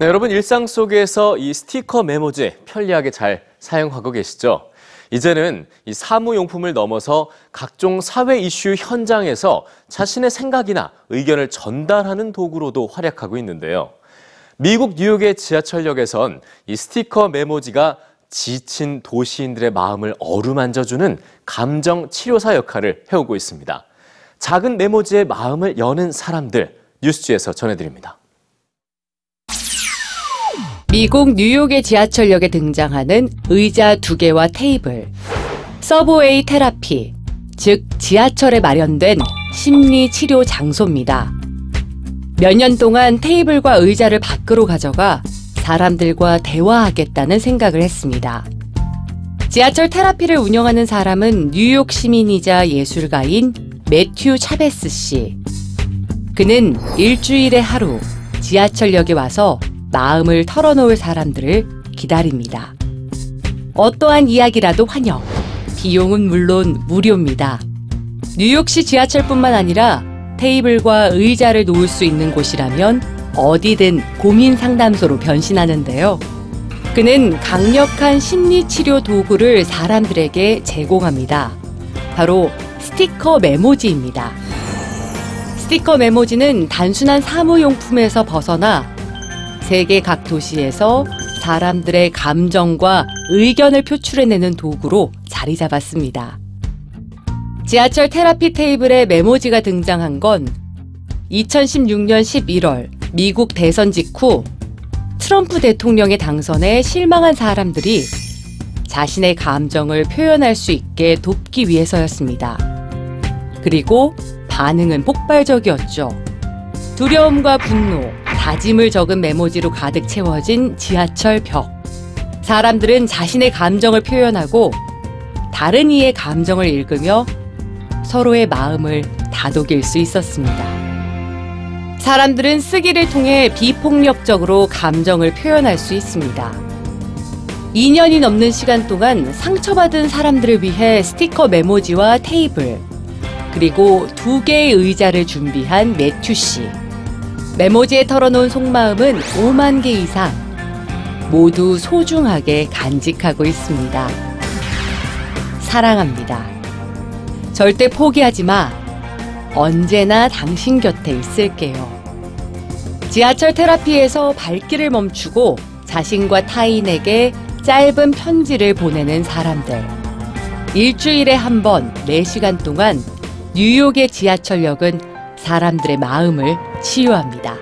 네, 여러분 일상 속에서 이 스티커 메모지 편리하게 잘 사용하고 계시죠? 이제는 이 사무용품을 넘어서 각종 사회 이슈 현장에서 자신의 생각이나 의견을 전달하는 도구로도 활약하고 있는데요. 미국 뉴욕의 지하철역에선 이 스티커 메모지가 지친 도시인들의 마음을 어루만져주는 감정 치료사 역할을 해오고 있습니다. 작은 메모지에 마음을 여는 사람들 뉴스지에서 전해드립니다. 미국 뉴욕의 지하철역에 등장하는 의자 두 개와 테이블. 서브웨이 테라피, 즉 지하철에 마련된 심리 치료 장소입니다. 몇 년 동안 테이블과 의자를 밖으로 가져가 사람들과 대화하겠다는 생각을 했습니다. 지하철 테라피를 운영하는 사람은 뉴욕 시민이자 예술가인 매튜 차베스 씨. 그는 일주일에 하루 지하철역에 와서 마음을 털어놓을 사람들을 기다립니다. 어떠한 이야기라도 환영. 비용은 물론 무료입니다. 뉴욕시 지하철뿐만 아니라 테이블과 의자를 놓을 수 있는 곳이라면 어디든 고민 상담소로 변신하는데요. 그는 강력한 심리 치료 도구를 사람들에게 제공합니다. 바로 스티커 메모지입니다. 스티커 메모지는 단순한 사무용품에서 벗어나 세계 각 도시에서 사람들의 감정과 의견을 표출해내는 도구로 자리 잡았습니다. 지하철 테라피 테이블에 메모지가 등장한 건 2016년 11월 미국 대선 직후 트럼프 대통령의 당선에 실망한 사람들이 자신의 감정을 표현할 수 있게 돕기 위해서였습니다. 그리고 반응은 폭발적이었죠. 두려움과 분노, 다짐을 적은 메모지로 가득 채워진 지하철 벽. 사람들은 자신의 감정을 표현하고 다른 이의 감정을 읽으며 서로의 마음을 다독일 수 있었습니다. 사람들은 쓰기를 통해 비폭력적으로 감정을 표현할 수 있습니다. 2년이 넘는 시간 동안 상처받은 사람들을 위해 스티커 메모지와 테이블, 그리고 두 개의 의자를 준비한 매튜 씨. 메모지에 털어놓은 속마음은 5만 개 이상 모두 소중하게 간직하고 있습니다. 사랑합니다. 절대 포기하지 마. 언제나 당신 곁에 있을게요. 지하철 테라피에서 발길을 멈추고 자신과 타인에게 짧은 편지를 보내는 사람들. 일주일에 한 번, 4시간 동안 뉴욕의 지하철역은 사람들의 마음을 치유합니다.